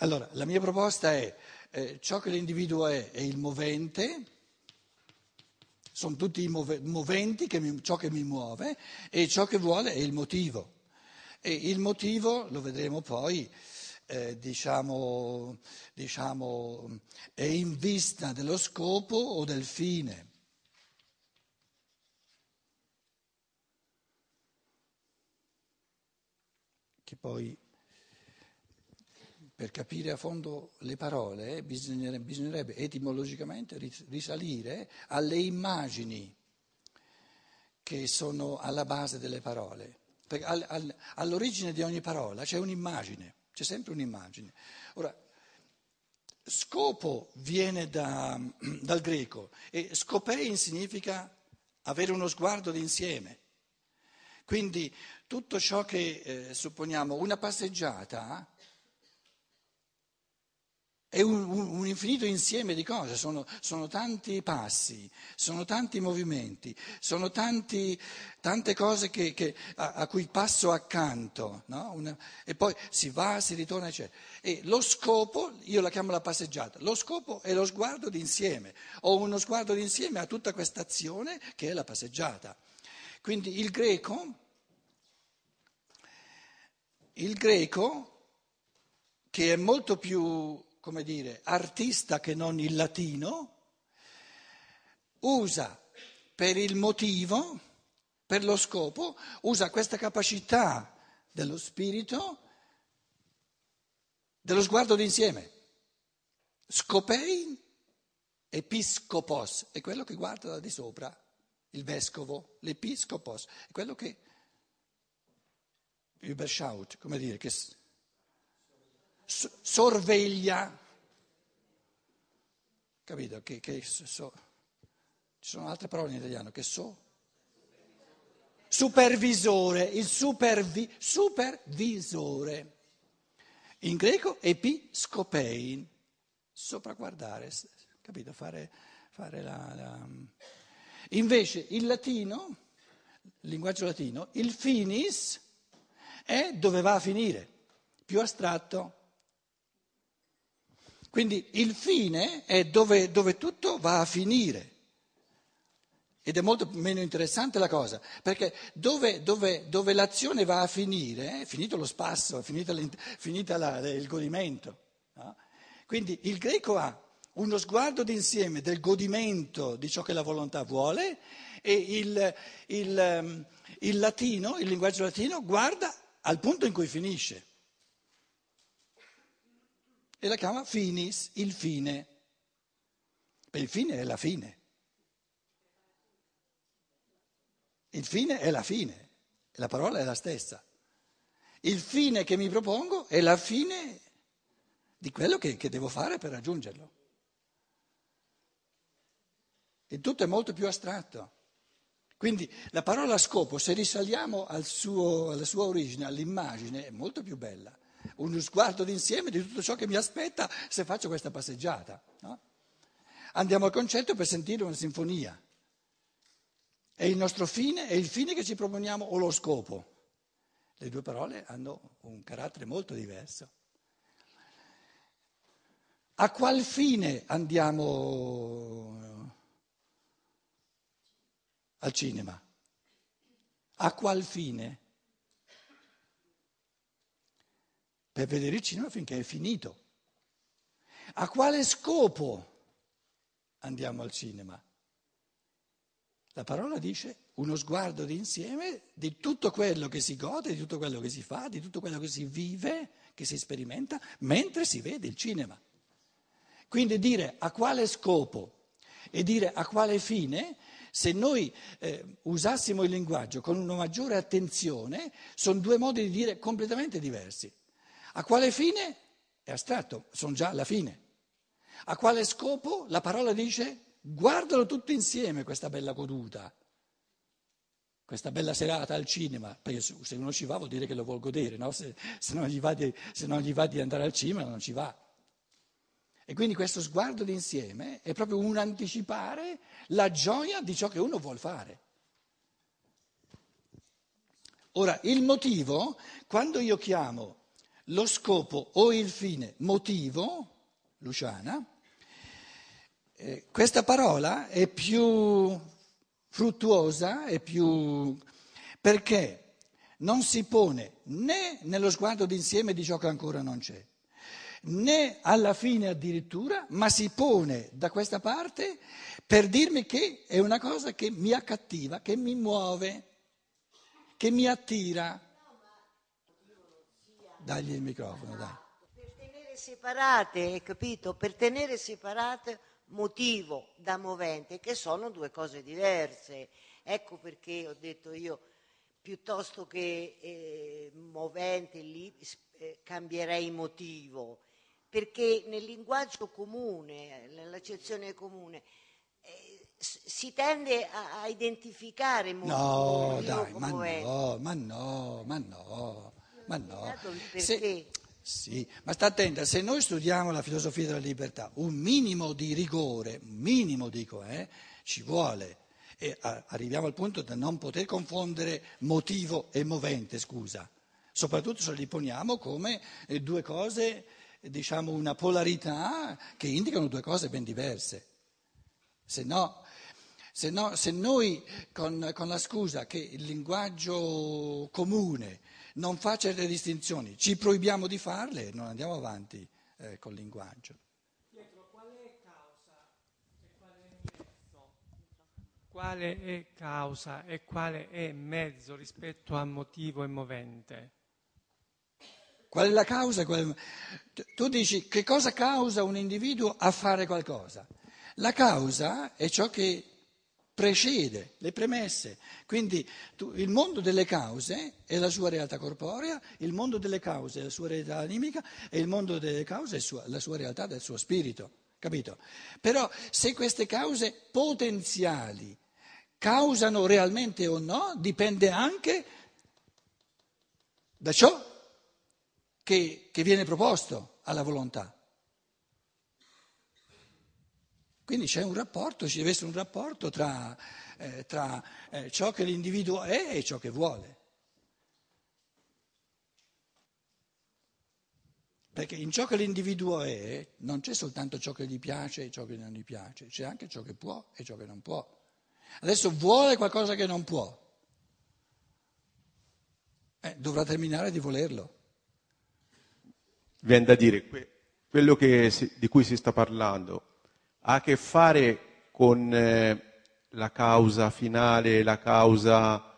Allora, la mia proposta è eh, ciò che l'individuo è, è il movente, sono tutti i move, moventi, che mi, ciò che mi muove, e ciò che vuole è il motivo. E il motivo, lo vedremo poi, eh, diciamo, diciamo, è in vista dello scopo o del fine. Che poi per capire a fondo le parole bisognerebbe, etimologicamente risalire alle immagini che sono alla base delle parole. All'origine di ogni parola c'è un'immagine, c'è sempre un'immagine. Ora, scopo viene da, dal greco e scopein significa avere uno sguardo d'insieme. Quindi tutto ciò che eh, supponiamo una passeggiata è un, un, infinito insieme di cose, sono, sono, tanti passi, sono tanti movimenti, sono tanti, tante cose che, che, a, a, cui passo accanto, no? Una, e poi si va, si ritorna, eccetera. E lo scopo, io la chiamo la passeggiata, lo scopo è lo sguardo d'insieme, ho uno sguardo d'insieme a tutta questa azione che è la passeggiata. Quindi il greco, il greco che è molto più come dire, artista che non il latino, usa per il motivo, per lo scopo, usa questa capacità dello spirito, dello sguardo d'insieme. Scopein, episcopos, è quello che guarda da di sopra, il vescovo, l'episcopos, è quello che überschaut, come dire, che sorveglia, capito? Che, che so, ci sono altre parole in italiano che so. Supervisore, il supervi, supervisore. In greco episcopein, sopraguardare, capito? Fare, fare la, la... Invece il latino, il linguaggio latino, il finis è dove va a finire, più astratto. Quindi il fine è dove, dove tutto va a finire. Ed è molto meno interessante la cosa, perché dove, dove, dove l'azione va a finire, è finito lo spasso, è la, il godimento. No? Quindi il greco ha uno sguardo d'insieme del godimento di ciò che la volontà vuole e il, il, il latino, il linguaggio latino, guarda al punto in cui finisce e la chiama finis, il fine. Per il fine è la fine. Il fine è la fine, la parola è la stessa. Il fine che mi propongo è la fine di quello che, che devo fare per raggiungerlo. E tutto è molto più astratto. Quindi la parola scopo, se risaliamo al suo, alla sua origine, all'immagine, è molto più bella uno sguardo d'insieme di tutto ciò che mi aspetta se faccio questa passeggiata. No? Andiamo al concerto per sentire una sinfonia. È il nostro fine, è il fine che ci proponiamo o lo scopo. Le due parole hanno un carattere molto diverso. A qual fine andiamo al cinema? A qual fine? Per vedere il cinema finché è finito. A quale scopo andiamo al cinema? La parola dice uno sguardo d'insieme di tutto quello che si gode, di tutto quello che si fa, di tutto quello che si vive, che si sperimenta, mentre si vede il cinema. Quindi dire a quale scopo e dire a quale fine, se noi eh, usassimo il linguaggio con una maggiore attenzione, sono due modi di dire completamente diversi. A quale fine? È astratto, sono già alla fine. A quale scopo? La parola dice guardalo tutto insieme questa bella goduta, questa bella serata al cinema, perché se uno ci va vuol dire che lo vuol godere, no? se, se, non di, se, non gli va di, andare al cinema non ci va. E quindi questo sguardo d'insieme è proprio un anticipare la gioia di ciò che uno vuole fare. Ora, il motivo, quando io chiamo lo scopo o il fine motivo, Luciana, eh, questa parola è più fruttuosa, è più perché non si pone né nello sguardo d'insieme di ciò che ancora non c'è, né alla fine addirittura, ma si pone da questa parte per dirmi che è una cosa che mi accattiva, che mi muove, che mi attira. Dagli il microfono, dai. Per tenere separate, capito? Per tenere separate motivo da movente, che sono due cose diverse. Ecco perché ho detto io, piuttosto che eh, movente lì, eh, cambierei motivo, perché nel linguaggio comune, nell'accezione comune, eh, si tende a, a identificare motivo no, dai, ma no, ma no, ma no, ma no. Se, sì, ma sta attenta, se noi studiamo la filosofia della libertà, un minimo di rigore, un minimo dico, eh, ci vuole. E arriviamo al punto da non poter confondere motivo e movente, scusa. Soprattutto se li poniamo come eh, due cose, diciamo una polarità che indicano due cose ben diverse. Se no, se, no, se noi con, con la scusa che il linguaggio comune non fa certe distinzioni, ci proibiamo di farle e non andiamo avanti eh, col linguaggio. Pietro, qual è causa e quale è mezzo? Quale è causa e quale è mezzo rispetto a motivo e movente? Qual è la causa? Tu dici che cosa causa un individuo a fare qualcosa? La causa è ciò che precede le premesse. Quindi tu, il mondo delle cause è la sua realtà corporea, il mondo delle cause è la sua realtà animica e il mondo delle cause è sua, la sua realtà del suo spirito. Capito? Però se queste cause potenziali causano realmente o no, dipende anche da ciò che, che viene proposto alla volontà. Quindi c'è un rapporto, ci deve essere un rapporto tra, eh, tra eh, ciò che l'individuo è e ciò che vuole. Perché in ciò che l'individuo è non c'è soltanto ciò che gli piace e ciò che non gli piace, c'è anche ciò che può e ciò che non può. Adesso vuole qualcosa che non può. Eh, dovrà terminare di volerlo. Viene da dire, quello si, di cui si sta parlando ha a che fare con eh, la causa finale, la causa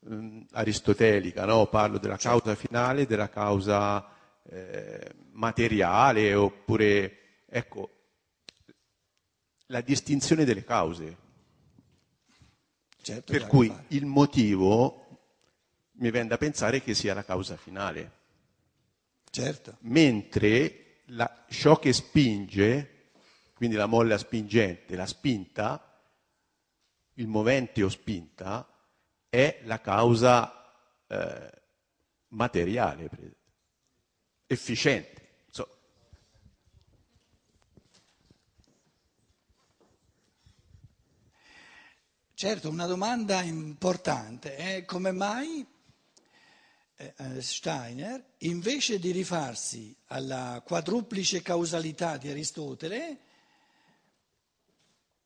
mh, aristotelica, no? parlo della causa finale, della causa eh, materiale, oppure, ecco, la distinzione delle cause. Certo, per cui il motivo mi viene da pensare che sia la causa finale. Certo. Mentre la, ciò che spinge quindi la molla spingente, la spinta, il movente o spinta, è la causa eh, materiale, efficiente. So. Certo, una domanda importante è come mai eh, Steiner, invece di rifarsi alla quadruplice causalità di Aristotele,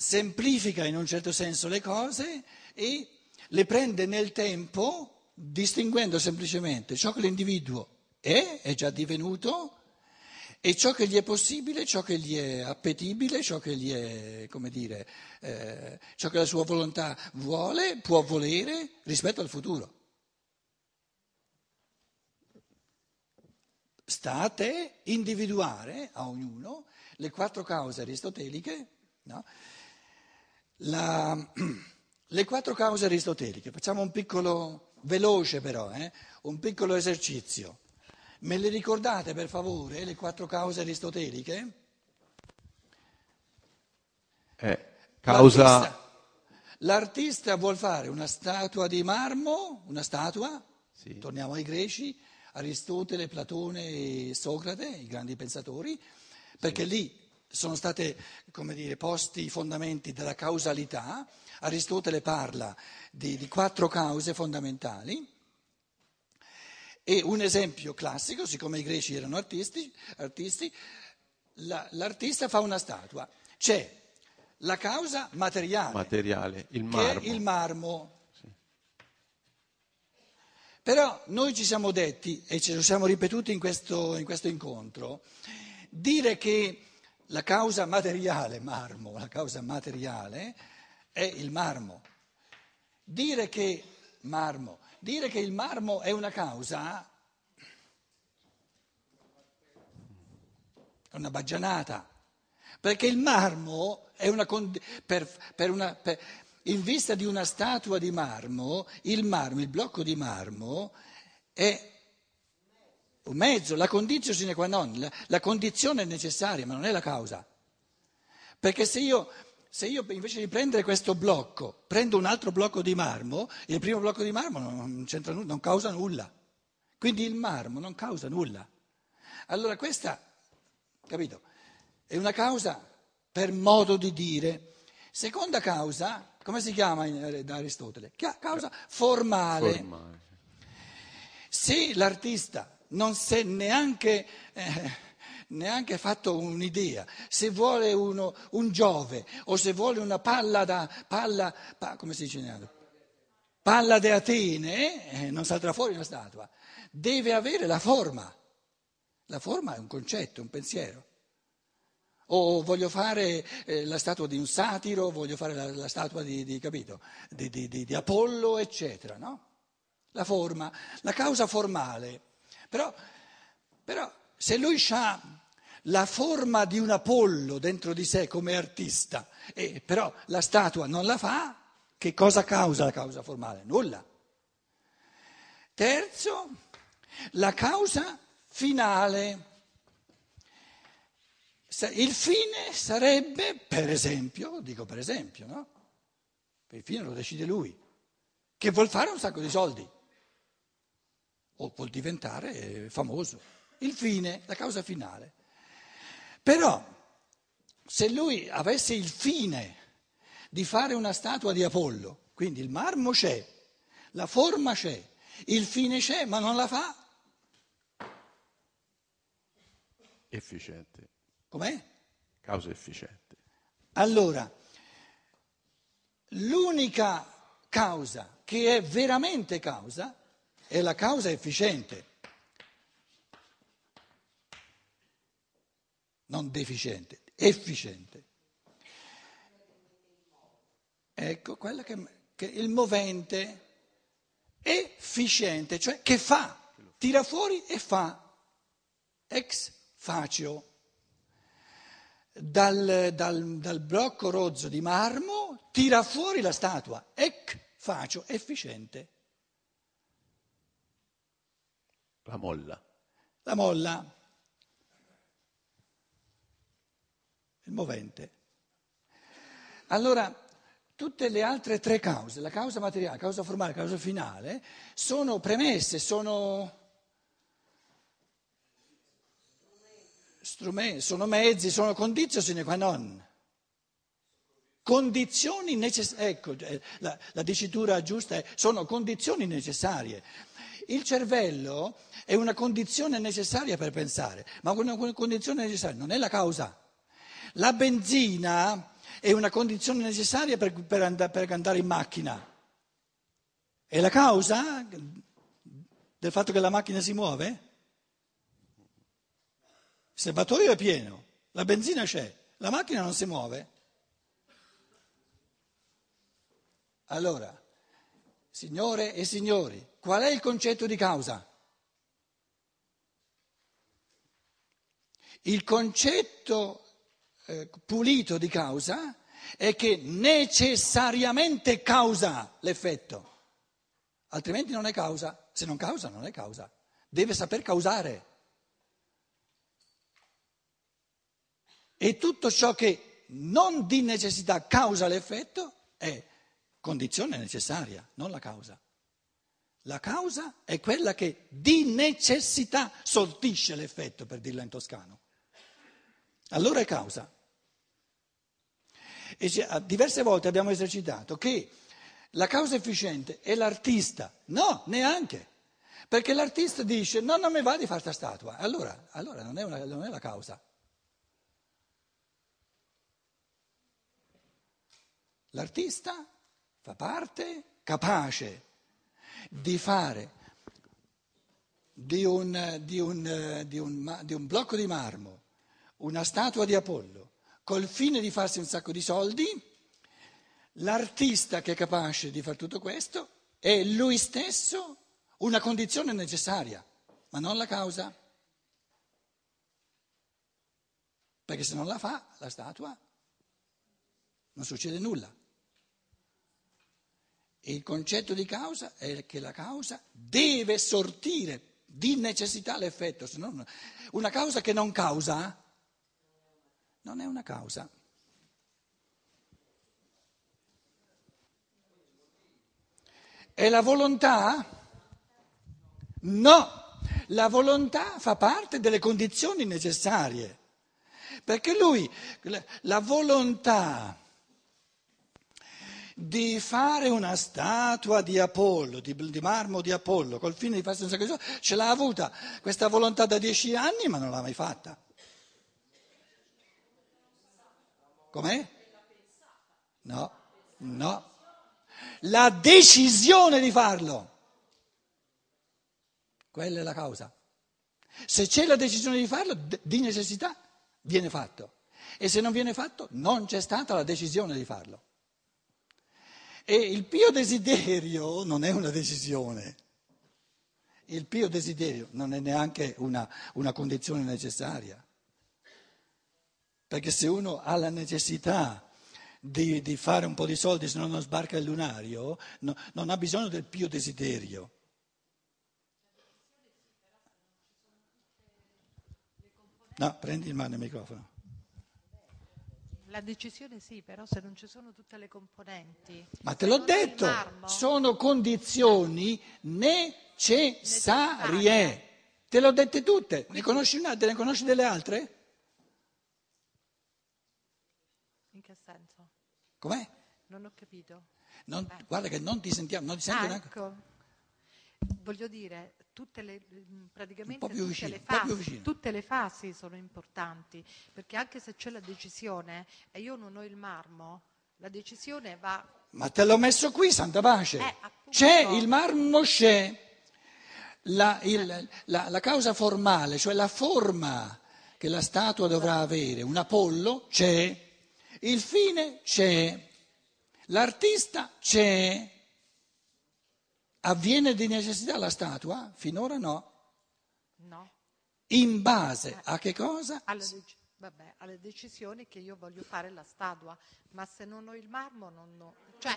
semplifica in un certo senso le cose e le prende nel tempo distinguendo semplicemente ciò che l'individuo è, è già divenuto, e ciò che gli è possibile, ciò che gli è appetibile, ciò che gli è, come dire, eh, ciò che la sua volontà vuole, può volere rispetto al futuro. Sta a individuare a ognuno le quattro cause aristoteliche, no? La, le quattro cause aristoteliche, facciamo un piccolo, veloce però, eh, un piccolo esercizio. Me le ricordate per favore le quattro cause aristoteliche? Eh, causa... L'artista, l'artista vuol fare una statua di marmo, una statua, sì. torniamo ai greci, Aristotele, Platone e Socrate, i grandi pensatori, perché sì. lì sono stati posti i fondamenti della causalità. Aristotele parla di, di quattro cause fondamentali E un esempio classico, siccome i greci erano artisti, artisti la, l'artista fa una statua. C'è la causa materiale, Materiale, il che marmo. è il marmo. Però noi ci siamo detti, e ce lo siamo ripetuti in questo, in questo incontro, dire che la causa materiale, marmo, la causa materiale è il marmo. Dire che, marmo, dire che il marmo è una causa è una baggianata, perché il marmo è una, per, per una per, in vista di una statua di marmo, il marmo, il blocco di marmo è un mezzo, la condizione sine qua non, la, la condizione è necessaria, ma non è la causa. Perché se io, se io invece di prendere questo blocco prendo un altro blocco di marmo, il primo blocco di marmo non, c'entra nulla, non causa nulla. Quindi il marmo non causa nulla. Allora questa, capito, è una causa per modo di dire. Seconda causa, come si chiama in- da Aristotele? Causa formale. Formale. Se l'artista non si è neanche, eh, neanche fatto un'idea, se vuole uno, un Giove o se vuole una palla da palla, pa- come si dice? Palla di Atene, eh, non salterà fuori una statua, deve avere la forma. La forma è un concetto, un pensiero. O voglio fare eh, la statua di un satiro, voglio fare la, la statua di, di, capito, di- di Apollo, eccetera, no? La forma, la causa formale. Però, però se lui ha la forma di un Apollo dentro di sé come artista, e però la statua non la fa, che cosa causa la causa formale? Nulla. Terzo, la causa finale. Il fine sarebbe, per esempio, dico per esempio, no? Il fine lo decide lui, che vuol fare un sacco di soldi o vuol diventare eh, famoso. Il fine, la causa finale. Però, se lui avesse il fine di fare una statua di Apollo, quindi il marmo c'è, la forma c'è, il fine c'è, ma non la fa, Efficiente. com'è? Causa efficiente. Allora, l'unica causa che è veramente causa è la causa efficiente, non deficiente, efficiente. Ecco, quella che, che il movente efficiente, cioè che fa, tira fuori e fa, ex facio dal, dal- dal blocco rozzo di marmo tira fuori la statua, ec faccio, efficiente. La molla. La molla, il movente. Allora, tutte le altre tre cause, la causa materiale, la causa formale, la causa finale, sono premesse, sono strumenti, sono mezzi, sono condizioni sine qua non. Condizioni necessarie, ecco, eh, la, la dicitura giusta è, sono condizioni necessarie. Il cervello è una condizione necessaria per pensare, ma una condizione necessaria non è la causa. La benzina è una condizione necessaria per, per and- per andare in macchina. È la causa del fatto che la macchina si muove? Il serbatoio è pieno, la benzina c'è, la macchina non si muove. Allora, signore e signori, qual è il concetto di causa? Il concetto eh, pulito di causa è che necessariamente causa l'effetto, altrimenti non è causa. Se non causa, non è causa. Deve saper causare. E tutto ciò che non di necessità causa l'effetto è condizione necessaria, non la causa. La causa è quella che di necessità sortisce l'effetto, per dirla in toscano. Allora è causa. E ci- a- diverse volte abbiamo esercitato che la causa efficiente è l'artista. No, neanche. Perché l'artista dice no, non mi va di fare questa statua. Allora, allora non, è una, non è la causa. L'artista fa parte capace di fare di un, di, un, di, un, di un, blocco di marmo una statua di Apollo col fine di farsi un sacco di soldi, l'artista che è capace di fare tutto questo è lui stesso una condizione necessaria, ma non la causa. Perché se non la fa, la statua, non succede nulla. Il concetto di causa è che la causa deve sortire di necessità l'effetto, se no una causa che non causa non è una causa. È la volontà? No, la volontà fa parte delle condizioni necessarie, perché lui, la volontà di fare una statua di Apollo, di, di, marmo di Apollo, col fine di farsi un sacrificio, ce l'ha avuta questa volontà da dieci anni, ma non l'ha mai fatta. Com'è? No, no. La decisione di farlo. Quella è la causa. Se c'è la decisione di farlo, di necessità, viene fatto. E se non viene fatto, non c'è stata la decisione di farlo. E il pio desiderio non è una decisione. Il pio desiderio non è neanche una, una condizione necessaria. Perché se uno ha la necessità di, di, fare un po' di soldi se no non sbarca il lunario, no, non ha bisogno del pio desiderio. No, prendi in mano il microfono. La decisione sì, però se non ci sono tutte le componenti. Ma te l'ho detto, sono condizioni necessarie. necessarie. Te le ho dette tutte. Ne conosci una? Te ne conosci delle altre? In che senso? Com'è? Non ho capito. Non. Guarda che non ti sentiamo, non ti sento ah, neanche. Voglio dire, tutte le, praticamente tutte, vicino, le fasi, tutte, le fasi, sono importanti, perché anche se c'è la decisione e io non ho il marmo, la decisione va... Ma te l'ho messo qui, Santa Pace. Eh, c'è il marmo, c'è. La, il, la, la causa formale, cioè la forma che la statua dovrà avere, un Apollo c'è, il fine c'è, l'artista c'è. Avviene di necessità la statua? Finora no. No. In base a che cosa? Alla, vabbè, alle decisioni che io voglio fare la statua, ma se non ho il marmo non ho... Cioè,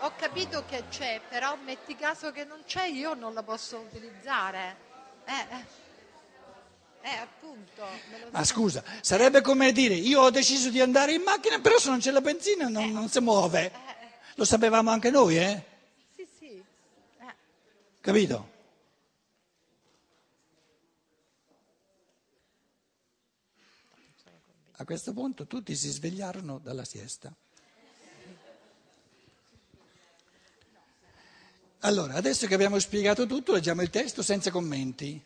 ho capito che c'è, però metti caso che non c'è, io non la posso utilizzare. Eh, eh, eh appunto. Ma scusa, sarebbe come dire, io ho deciso di andare in macchina, però se non c'è la benzina non, eh, non si muove. Eh, eh. Lo sapevamo anche noi, eh? Capito? A questo punto tutti si svegliarono dalla siesta. Allora, adesso che abbiamo spiegato tutto, leggiamo il testo senza commenti.